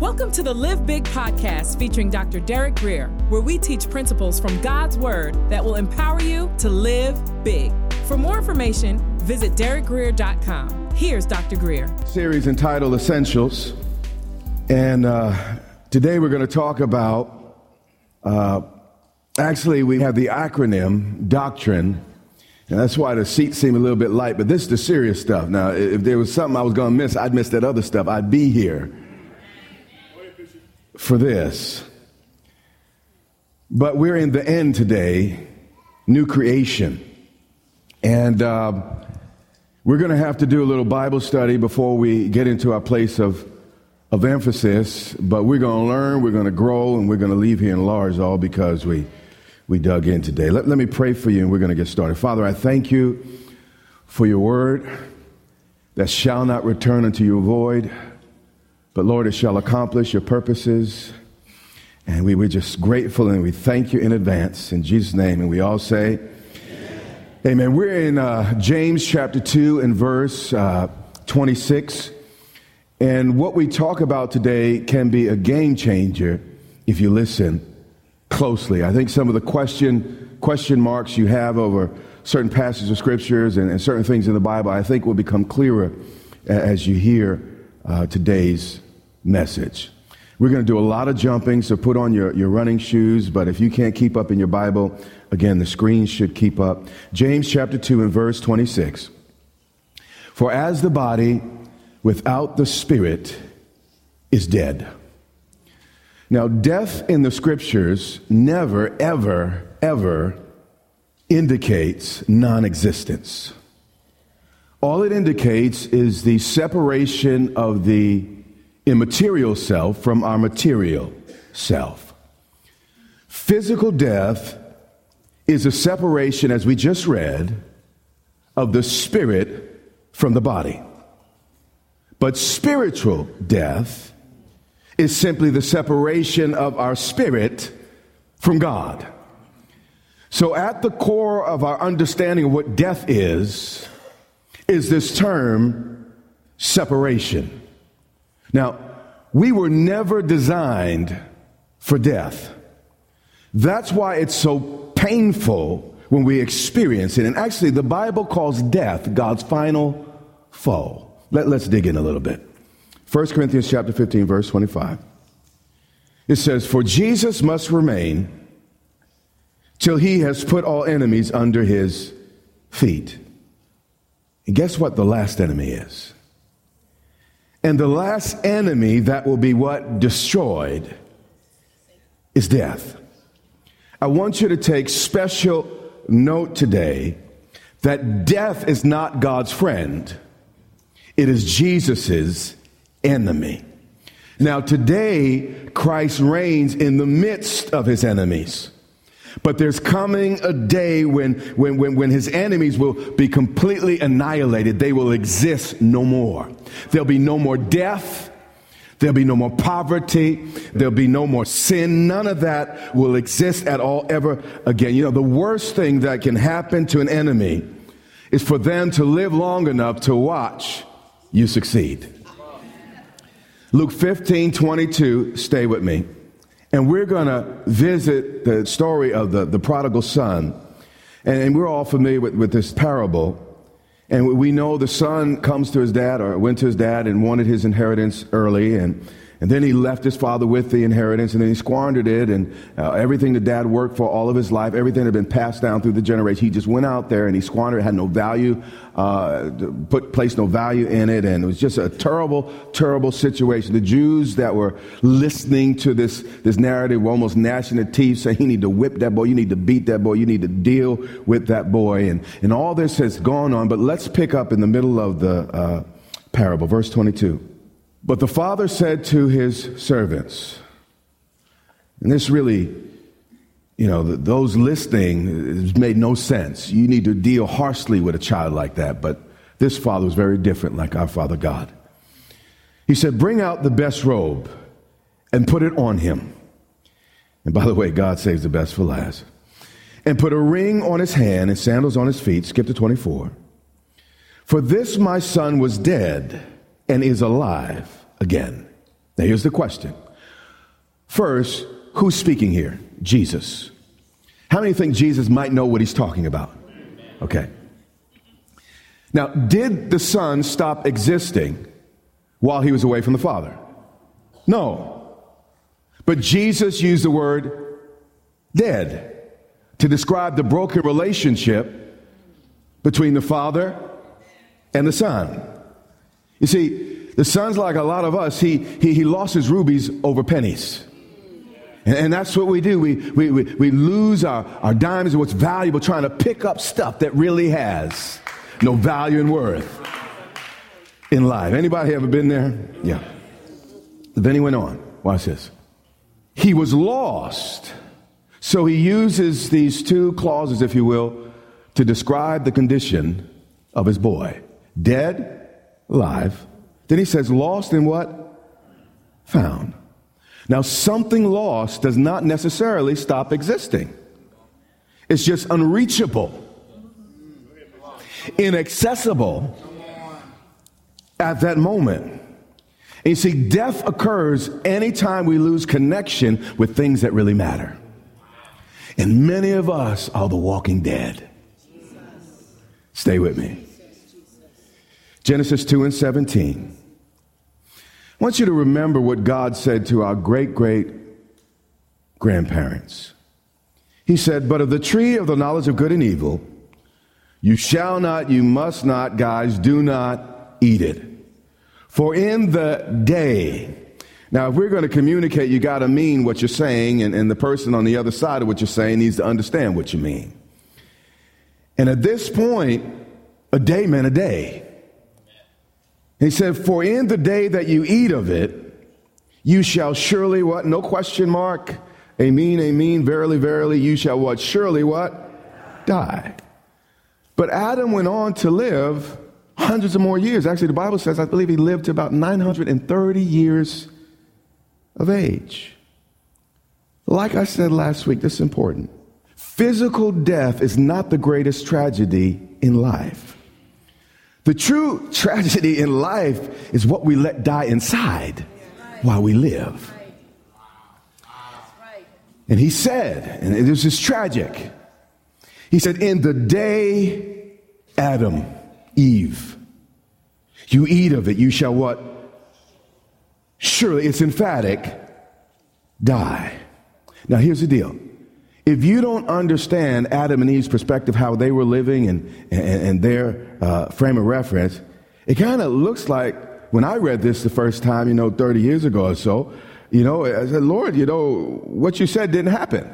Welcome to the Live Big podcast featuring Dr. Derek Grier, where we teach principles from God's Word that will empower you to live big. For more information, visit derekgrier.com. Here's Dr. Grier. Series entitled Essentials. And uh, today we're going to talk about, uh, actually, we have the acronym doctrine. And that's why the seats seem a little bit light, but this is the serious stuff. Now, if there was something I was going to miss, I'd miss that other stuff. I'd be here for this. But we're in the end today, new creation. And uh, we're going to have to do a little Bible study before we get into our place of, of emphasis. But we're going to learn, we're going to grow, and we're going to leave here in enlarged all because we, we dug in today. Let, let me pray for you, and we're going to get started. Father, I thank you for your word that shall not return unto you void but Lord, it shall accomplish your purposes. And we were just grateful and we thank you in advance in Jesus' name. And we all say, Amen. Amen. We're in uh, James chapter 2 and verse uh, 26. And what we talk about today can be a game changer if you listen closely. I think some of the question, question marks you have over certain passages of scriptures and, and certain things in the Bible, I think will become clearer as you hear uh, today's message. We're going to do a lot of jumping, so put on your, your running shoes. But if you can't keep up in your Bible, again, the screen should keep up. James chapter 2 and verse 26. For as the body without the spirit is dead. Now, death in the scriptures never, ever, ever indicates non existence. All it indicates is the separation of the immaterial self from our material self. Physical death is a separation, as we just read, of the spirit from the body. But spiritual death is simply the separation of our spirit from God. So, at the core of our understanding of what death is, is this term separation. Now, we were never designed for death. That's why it's so painful when we experience it. And actually, the Bible calls death God's final foe. Let, us dig in a little bit. 1 Corinthians chapter 15, verse 25. It says, For Jesus must remain till he has put all enemies under his feet. And guess what the last enemy is? And the last enemy that will be what? Destroyed is death. I want you to take special note today that death is not God's friend, it is Jesus's enemy. Now, today, Christ reigns in the midst of his enemies. But there's coming a day when, when, when, when his enemies will be completely annihilated. They will exist no more. There'll be no more death. There'll be no more poverty. There'll be no more sin. None of that will exist at all ever again. You know, the worst thing that can happen to an enemy is for them to live long enough to watch you succeed. Luke 15, 22, stay with me. And we're going to visit the story of the, the prodigal son. And, and we're all familiar with, with this parable. And we know the son comes to his dad or went to his dad and wanted his inheritance early. And and then he left his father with the inheritance and then he squandered it and uh, everything the dad worked for all of his life, everything had been passed down through the generation. He just went out there and he squandered it, had no value, uh, put, placed no value in it. And it was just a terrible, terrible situation. The Jews that were listening to this, this narrative were almost gnashing their teeth saying, you need to whip that boy, you need to beat that boy, you need to deal with that boy. And, and all this has gone on, but let's pick up in the middle of the uh, parable, verse 22. But the father said to his servants, and this really, you know, those listening made no sense. You need to deal harshly with a child like that, but this father was very different, like our Father God. He said, Bring out the best robe and put it on him. And by the way, God saves the best for last. And put a ring on his hand and sandals on his feet. Skip to 24. For this my son was dead and is alive again. Now, here's the question. First, who's speaking here? Jesus. How many think Jesus might know what he's talking about? Okay. Now, did the Son stop existing while he was away from the Father? No. But Jesus used the word dead to describe the broken relationship between the Father and the Son. You see, the Son's like a lot of us, he, he, he lost his rubies over pennies. And, and that's what we do. We, we, we, we lose our, our diamonds and what's valuable trying to pick up stuff that really has no value and worth in life. Anybody ever been there? Yeah. Then he went on. Watch this. He was lost. So he uses these two clauses, if you will, to describe the condition of his boy dead, alive. Then he says, lost in what? Found. Now, something lost does not necessarily stop existing, it's just unreachable inaccessible at that moment. And you see, death occurs anytime we lose connection with things that really matter. And many of us are the walking dead. Stay with me. Genesis 2 and 17. I want you to remember what God said to our great great grandparents. He said, But of the tree of the knowledge of good and evil, you shall not, you must not, guys, do not eat it. For in the day, now if we're going to communicate, you got to mean what you're saying, and, and the person on the other side of what you're saying needs to understand what you mean. And at this point, a day meant a day. He said, For in the day that you eat of it, you shall surely what? No question mark. Amen, amen. Verily, verily, you shall what? Surely what? Die. But Adam went on to live hundreds of more years. Actually, the Bible says, I believe he lived to about 930 years of age. Like I said last week, this is important. Physical death is not the greatest tragedy in life. The true tragedy in life is what we let die inside while we live. And he said, and this is tragic, he said, In the day Adam, Eve, you eat of it, you shall what? Surely, it's emphatic, die. Now, here's the deal. If you don't understand Adam and Eve's perspective, how they were living and, and, and their uh, frame of reference, it kind of looks like when I read this the first time, you know, 30 years ago or so, you know, I said, Lord, you know, what you said didn't happen.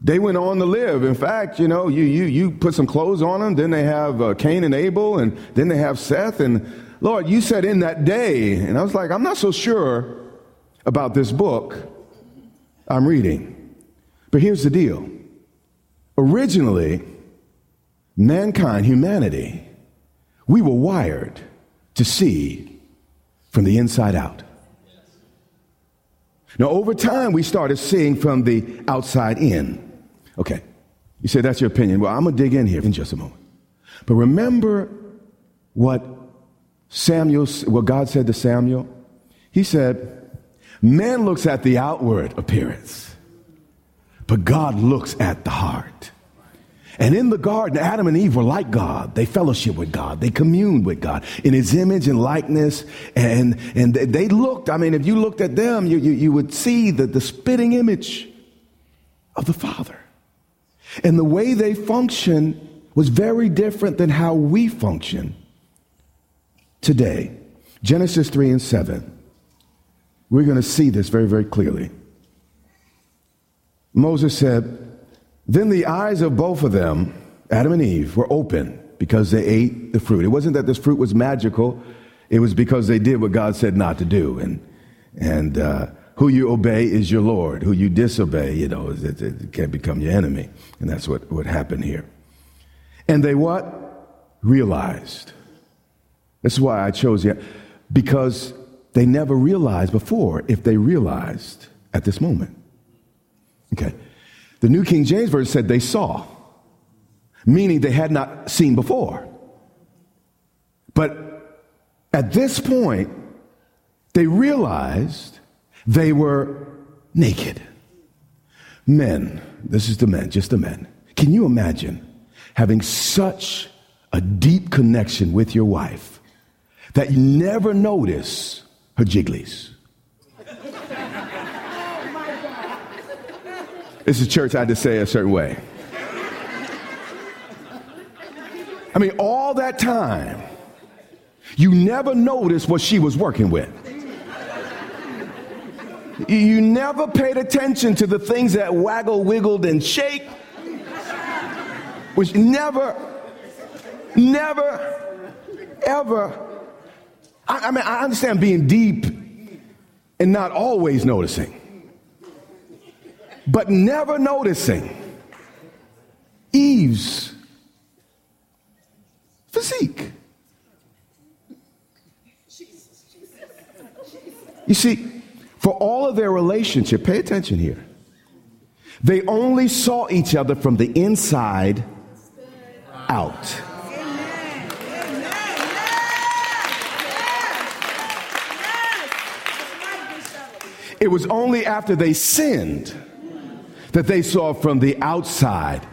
They went on to live. In fact, you know, you, you, you put some clothes on them, then they have uh, Cain and Abel, and then they have Seth. And Lord, you said in that day, and I was like, I'm not so sure about this book I'm reading. But here's the deal originally, mankind, humanity, we were wired to see from the inside out. Now, over time, we started seeing from the outside in. Okay. You say that's your opinion. Well, I'm going to dig in here in just a moment. But remember what Samuel, what God said to Samuel? He said, Man looks at the outward appearance, but God looks at the heart. And in the garden, Adam and Eve were like God. They fellowship with God. They communed with God in his image and likeness. And, and they looked, I mean, if you looked at them, you, you, you would see the, the spitting image of the Father. And the way they function was very different than how we function today. Genesis 3 and 7. We're going to see this very, very clearly. Moses said, Then the eyes of both of them, Adam and Eve, were open because they ate the fruit. It wasn't that this fruit was magical, it was because they did what God said not to do. And, and, uh, who you obey is your Lord. Who you disobey, you know, it, it can become your enemy. And that's what, what happened here. And they what? Realized. This is why I chose it. Because they never realized before if they realized at this moment. Okay. The New King James Version said they saw, meaning they had not seen before. But at this point, they realized They were naked. Men, this is the men, just the men. Can you imagine having such a deep connection with your wife that you never notice her jigglies? It's a church I had to say a certain way. I mean, all that time, you never noticed what she was working with. You never paid attention to the things that waggle, wiggled, and shake, which never, never, ever. I, I mean, I understand being deep and not always noticing, but never noticing Eve's physique. You see, for all of their relationship, pay attention here. They only saw each other from the inside out. It was only after they sinned that they saw from the outside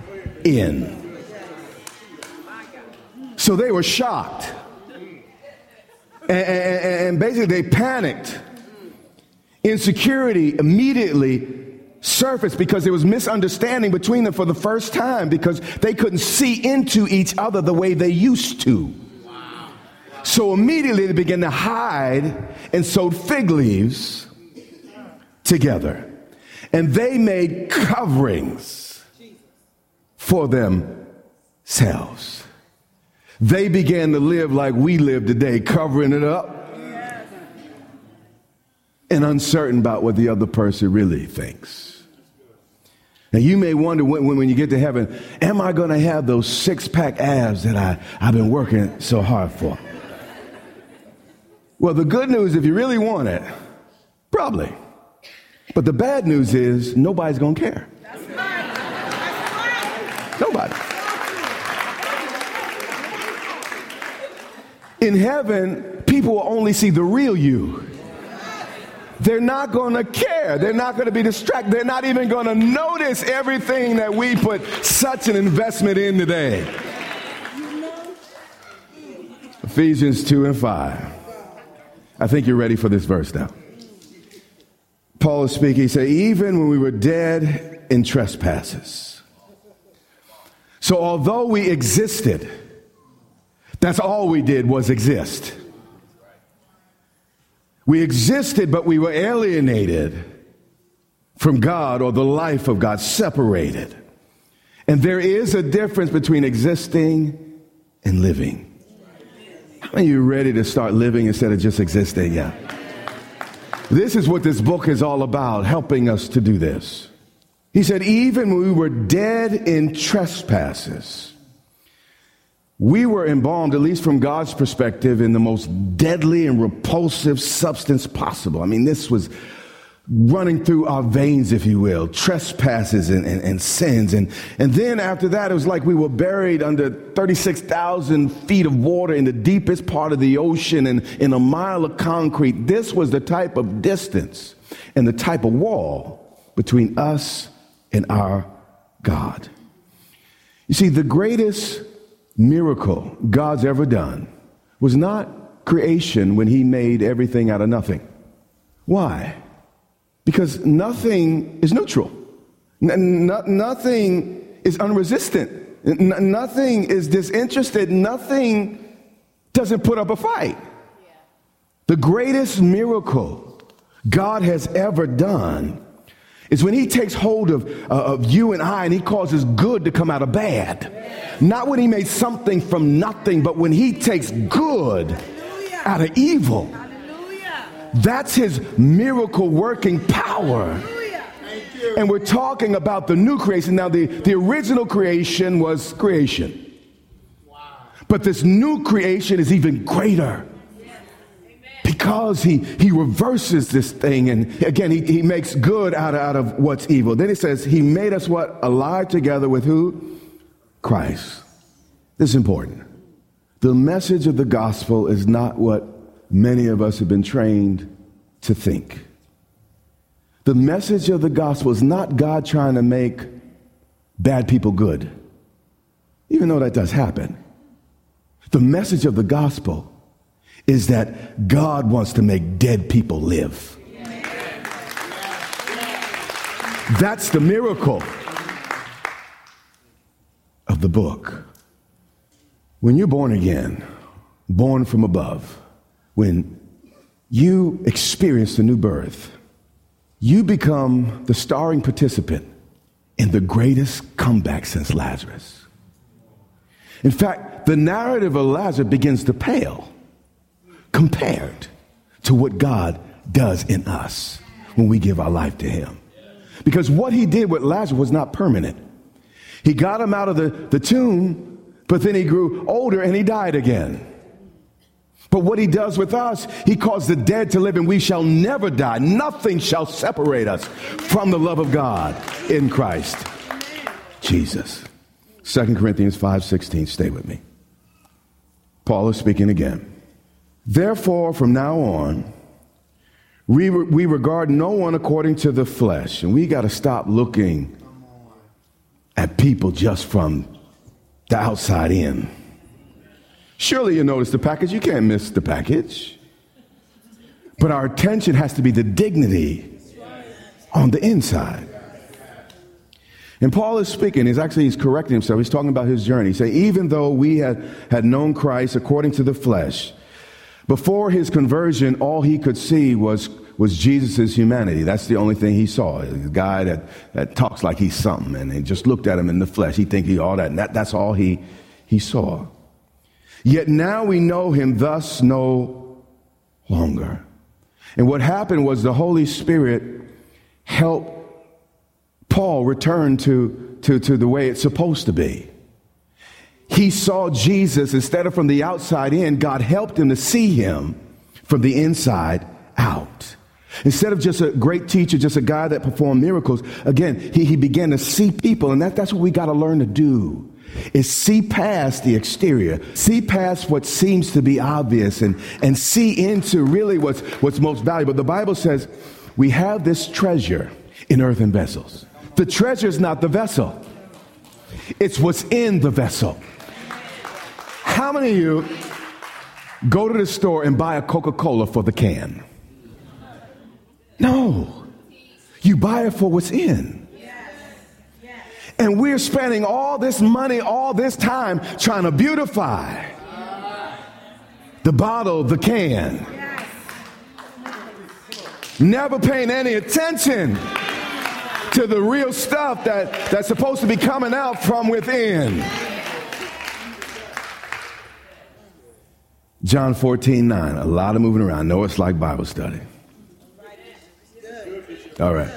in. So they were shocked. And, and, and basically, they panicked Insecurity immediately surfaced because there was misunderstanding between them for the first time because they couldn't see into each other the way they used to. So immediately they began to hide and sewed fig leaves together. And they made coverings for themselves. They began to live like we live today, covering it up and uncertain about what the other person really thinks. Now, you may wonder when, when you get to heaven, am I going to have those six pack abs that I, I've been working so hard for? Well, the good news, if you really want it, probably. But the bad news is nobody's going to care. Nobody. In heaven, people will only see the real you they're not going to care. They're not going to be distracted. They're not even going to notice everything that we put such an investment in today. Ephesians 2 and 5. I think you're ready for this verse now. Paul is speaking. He said, Even when we were dead in trespasses. So, although we existed, that's all we did was exist. We existed, but we were alienated from God or the life of God, separated. And there is a difference between existing and living. How many of you ready to start living instead of just existing? Yeah. This is what this book is all about, helping us to do this. He said, even when we were dead in trespasses, we were embalmed, at least from God's perspective, in the most deadly and repulsive substance possible. I mean, this was running through our veins, if you will, trespasses and, and, and, sins. And, and then after that, it was like we were buried under 36,000 feet of water in the deepest part of the ocean and in a mile of concrete. This was the type of distance and the type of wall between us and our God. You see, the greatest miracle God's ever done was not creation when he made everything out of nothing. Why? Because nothing is neutral. N- nothing is unresistant. N- nothing is disinterested. Nothing doesn't put up a fight. The greatest miracle God has ever done is when he takes hold of, uh, of you and I and he causes good to come out of bad. Not when he made something from nothing, but when he takes good Hallelujah. out of evil. Hallelujah. That's his miracle working power. And we're talking about the new creation. Now, the, the original creation was creation. But this new creation is even greater. Because he, he reverses this thing and again he, he makes good out of, out of what's evil. Then he says he made us what? Alive together with who? Christ. This is important. The message of the gospel is not what many of us have been trained to think the message of the gospel is not God trying to make bad people good, even though that does happen. The message of the gospel is that God wants to make dead people live. That's the miracle of the book. When you're born again, born from above, when you experience the new birth, you become the starring participant in the greatest comeback since Lazarus. In fact, the narrative of Lazarus begins to pale compared to what God does in us when we give our life to Him. Because what He did with Lazarus was not permanent. He got him out of the, the tomb, but then he grew older and he died again. But what he does with us, he caused the dead to live, and we shall never die. Nothing shall separate us from the love of God in Christ Jesus. 2 Corinthians 5:16, stay with me. Paul is speaking again. Therefore, from now on, we, we regard no one according to the flesh, and we got to stop looking at people just from the outside in. Surely you notice the package. You can't miss the package. But our attention has to be the dignity on the inside. And Paul is speaking, he's actually he's correcting himself. He's talking about his journey. Say, even though we had, had known Christ according to the flesh, before his conversion, all he could see was, was Jesus' humanity. That's the only thing he saw. A guy that, that talks like he's something, and he just looked at him in the flesh. He think he all that, and that, that's all he, he saw. Yet now we know him thus no longer. And what happened was the Holy Spirit helped Paul return to, to, to the way it's supposed to be. He saw Jesus instead of from the outside in, God helped him to see him from the inside out. Instead of just a great teacher, just a guy that performed miracles, again, he, he began to see people, and that, that's what we got to learn to do is see past the exterior, see past what seems to be obvious, and, and see into really what's, what's most valuable. The Bible says we have this treasure in earthen vessels. The treasure is not the vessel, it's what's in the vessel. How many of you go to the store and buy a Coca Cola for the can? No. You buy it for what's in. And we're spending all this money, all this time trying to beautify the bottle, the can. Never paying any attention to the real stuff that, that's supposed to be coming out from within. John 14, 9. A lot of moving around. know it's like Bible study. All right.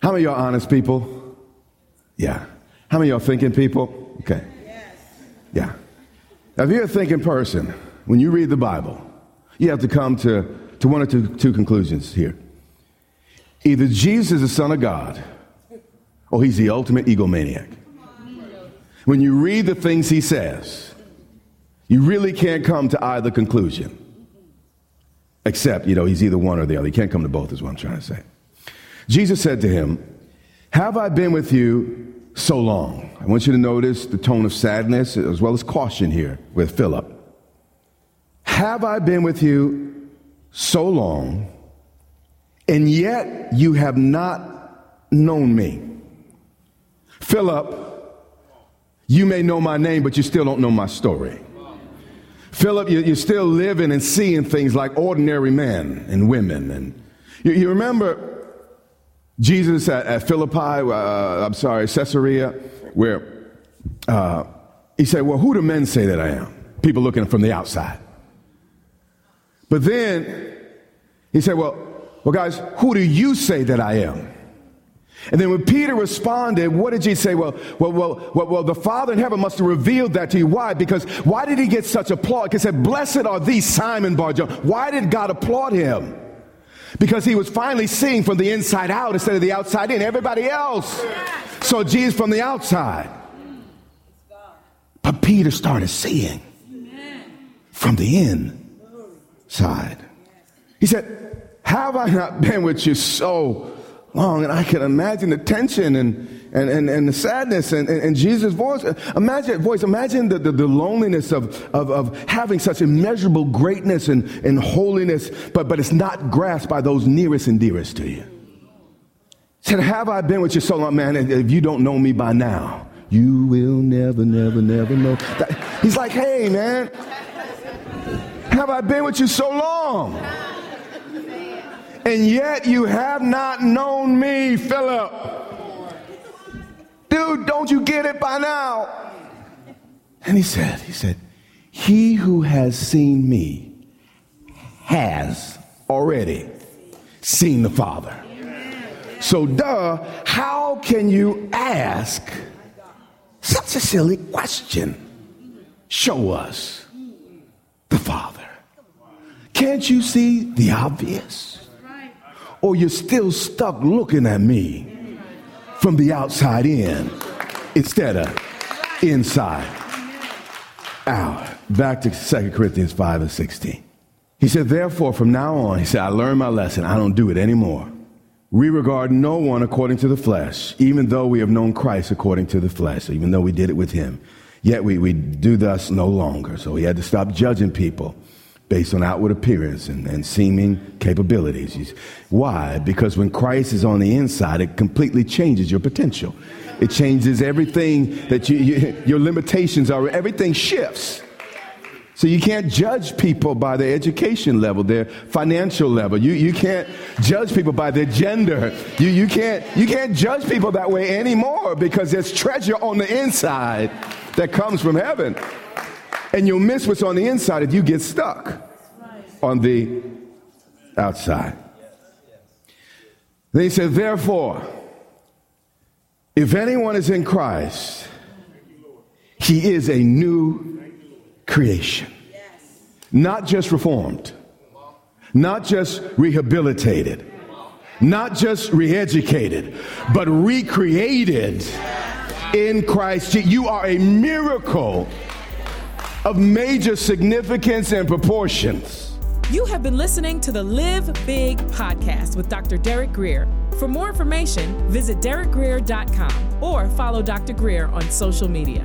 How many y'all honest people? Yeah. How many y'all thinking people? Okay. Yeah. Now, if you're a thinking person, when you read the Bible, you have to come to, to one or two, two conclusions here. Either Jesus is the Son of God, or he's the ultimate egomaniac. When you read the things he says, you really can't come to either conclusion. Except, you know, he's either one or the other. You can't come to both, is what I'm trying to say. Jesus said to him, Have I been with you so long? I want you to notice the tone of sadness as well as caution here with Philip. Have I been with you so long, and yet you have not known me? Philip, you may know my name, but you still don't know my story. Philip, you're still living and seeing things like ordinary men and women. And you remember Jesus at, at Philippi, uh, I'm sorry, Caesarea, where uh, he said, Well, who do men say that I am? People looking from the outside. But then he said, Well, well, guys, who do you say that I am? And then when Peter responded, what did he say? Well, well, well, well, well, the Father in heaven must have revealed that to you. Why? Because why did he get such applause? He said, Blessed are these, Simon Barjona. Why did God applaud him? Because he was finally seeing from the inside out instead of the outside in. Everybody else saw Jesus from the outside. But Peter started seeing from the inside. He said, Have I not been with you so long? And I can imagine the tension and and, and, and the sadness and, and, and Jesus' voice. Imagine voice, imagine the, the, the loneliness of, of, of having such immeasurable greatness and, and holiness, but, but it's not grasped by those nearest and dearest to you. Said, Have I been with you so long, man? If you don't know me by now, you will never, never, never know. That, he's like, Hey, man, have I been with you so long? And yet you have not known me, Philip. Dude, don't you get it by now? And he said, he said, he who has seen me has already seen the Father. So, duh, how can you ask such a silly question? Show us the Father. Can't you see the obvious? Or you're still stuck looking at me from the outside in instead of inside out. Back to 2 Corinthians 5 and 16. He said, Therefore, from now on, he said, I learned my lesson. I don't do it anymore. We regard no one according to the flesh, even though we have known Christ according to the flesh, even though we did it with him. Yet we, we do thus no longer. So he had to stop judging people based on outward appearance and, and seeming capabilities. Why? Because when Christ is on the inside, it completely changes your potential. It changes everything that you, you, your limitations are, everything shifts. So you can't judge people by their education level, their financial level. You, you can't judge people by their gender. You, you, can't, you can't judge people that way anymore because there's treasure on the inside that comes from heaven. And you'll miss what's on the inside if you get stuck on the outside. Then he said, Therefore, if anyone is in Christ, he is a new creation. Not just reformed, not just rehabilitated, not just re educated, but recreated in Christ. You are a miracle of major significance and proportions. You have been listening to the Live Big podcast with Dr. Derek Grier. For more information, visit derekgrier.com or follow Dr. Grier on social media.